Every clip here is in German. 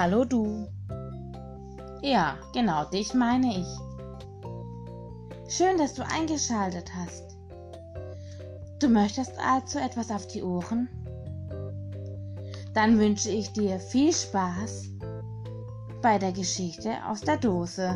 Hallo du. Ja, genau dich meine ich. Schön, dass du eingeschaltet hast. Du möchtest also etwas auf die Ohren? Dann wünsche ich dir viel Spaß bei der Geschichte aus der Dose.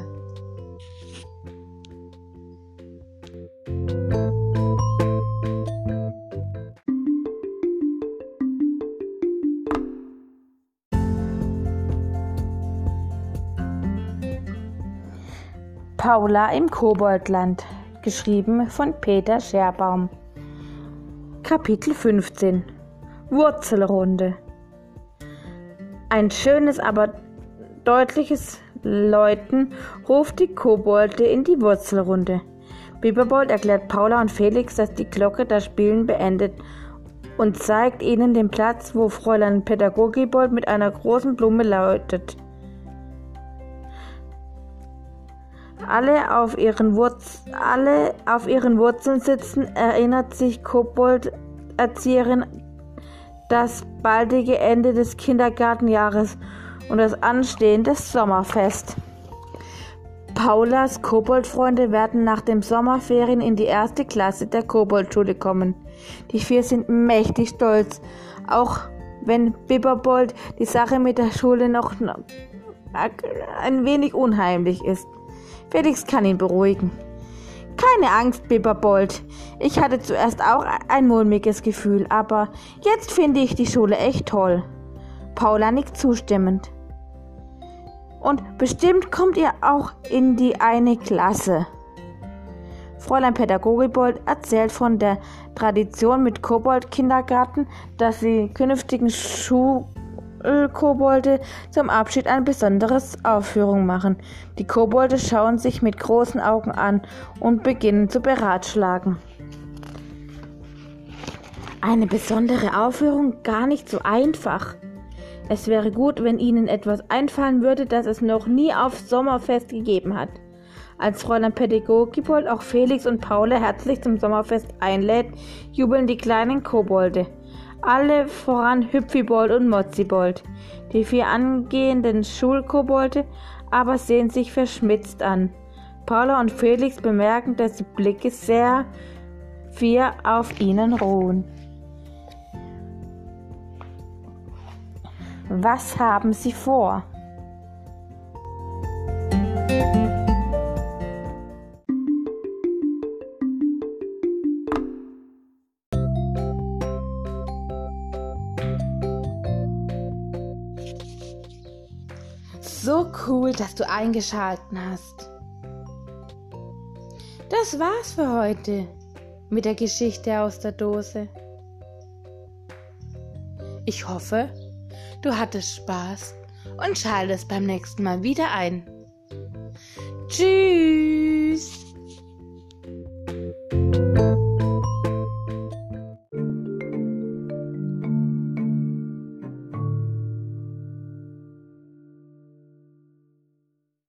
Paula im Koboldland, geschrieben von Peter Scherbaum. Kapitel 15 Wurzelrunde Ein schönes, aber deutliches Läuten ruft die Kobolde in die Wurzelrunde. Biberbold erklärt Paula und Felix, dass die Glocke das Spielen beendet und zeigt ihnen den Platz, wo Fräulein Pädagogibold mit einer großen Blume läutet. Alle auf ihren, Wurz alle auf ihren Wurzeln sitzen, erinnert sich Kobold-Erzieherin das baldige Ende des Kindergartenjahres und das anstehende Sommerfest. Paulas Koboldfreunde werden nach dem Sommerferien in die erste Klasse der Koboldschule kommen. Die vier sind mächtig stolz, auch wenn Bibberbold die Sache mit der Schule noch ein wenig unheimlich ist. Felix kann ihn beruhigen. Keine Angst, Bibberbold. Ich hatte zuerst auch ein mulmiges Gefühl, aber jetzt finde ich die Schule echt toll. Paula nickt zustimmend. Und bestimmt kommt ihr auch in die eine Klasse. Fräulein Pädagogibold erzählt von der Tradition mit Kobold-Kindergarten, dass sie künftigen Schuh Kobolde zum Abschied eine besondere Aufführung machen. Die Kobolde schauen sich mit großen Augen an und beginnen zu beratschlagen. Eine besondere Aufführung gar nicht so einfach. Es wäre gut, wenn Ihnen etwas einfallen würde, das es noch nie auf Sommerfest gegeben hat. Als Fräulein Pädagogibold auch Felix und Paula herzlich zum Sommerfest einlädt, jubeln die kleinen Kobolde alle voran Hüpfibold und Mozzibold. Die vier angehenden Schulkobolde aber sehen sich verschmitzt an. Paula und Felix bemerken, dass die Blicke sehr vier auf ihnen ruhen. Was haben sie vor? So cool, dass du eingeschalten hast. Das war's für heute mit der Geschichte aus der Dose. Ich hoffe, du hattest Spaß und schaltest beim nächsten Mal wieder ein. Tschüss!